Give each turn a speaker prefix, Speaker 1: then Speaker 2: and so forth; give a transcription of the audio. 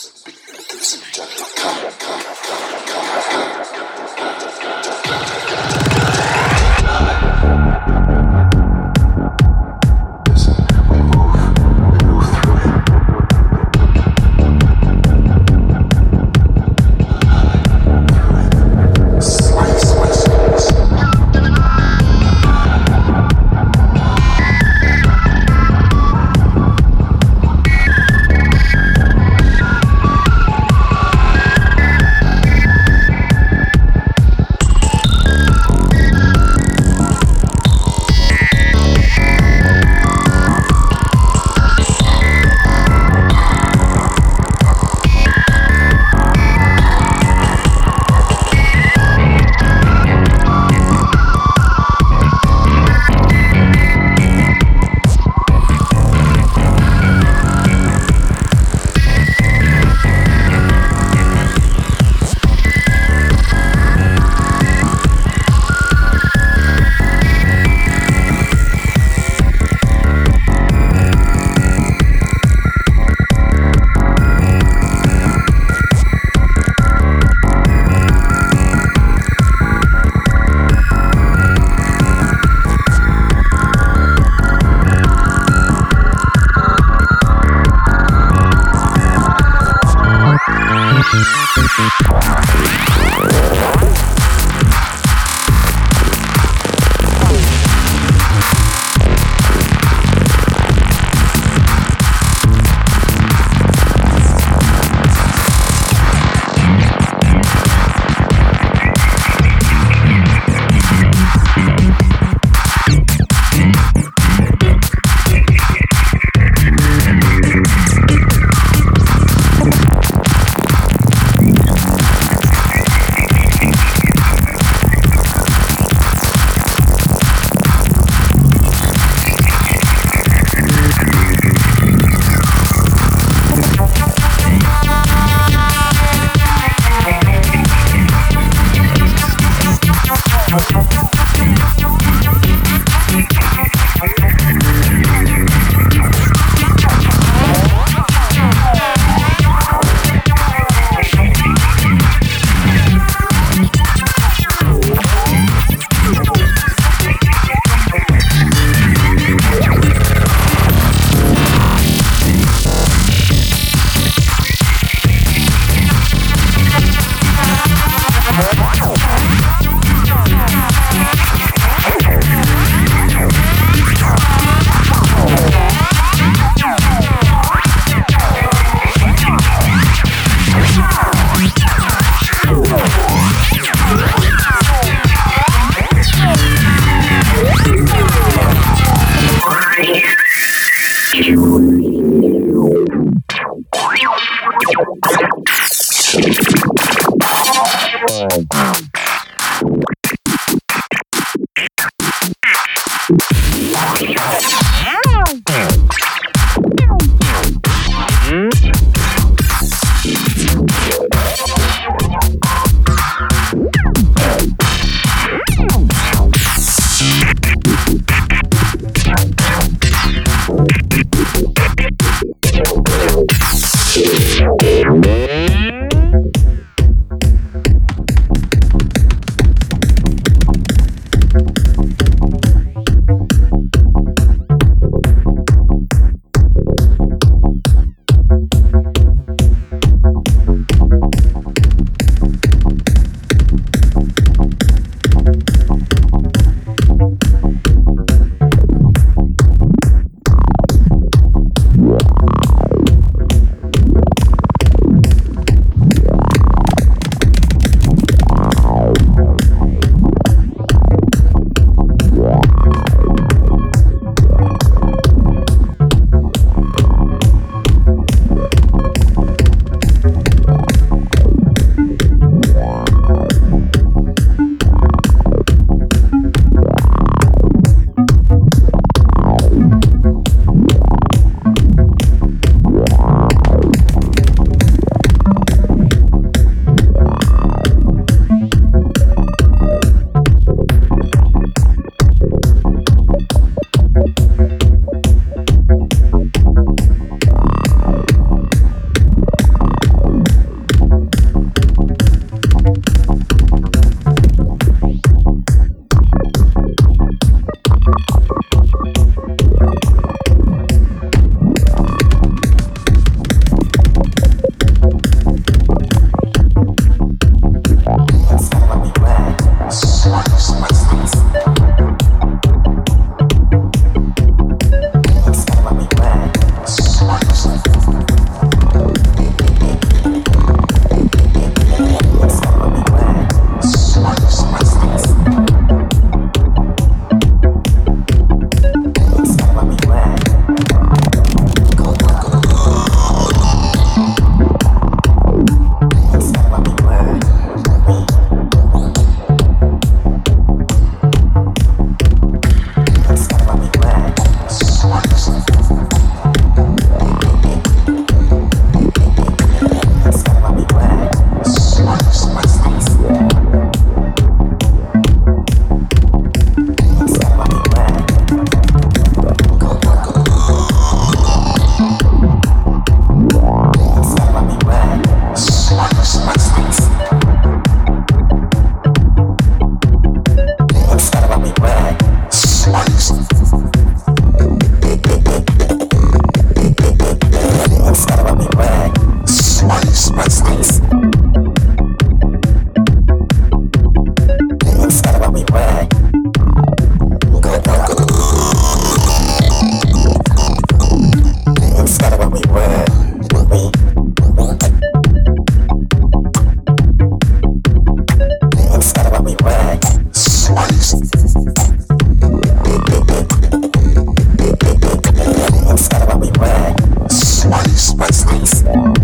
Speaker 1: Música Beats.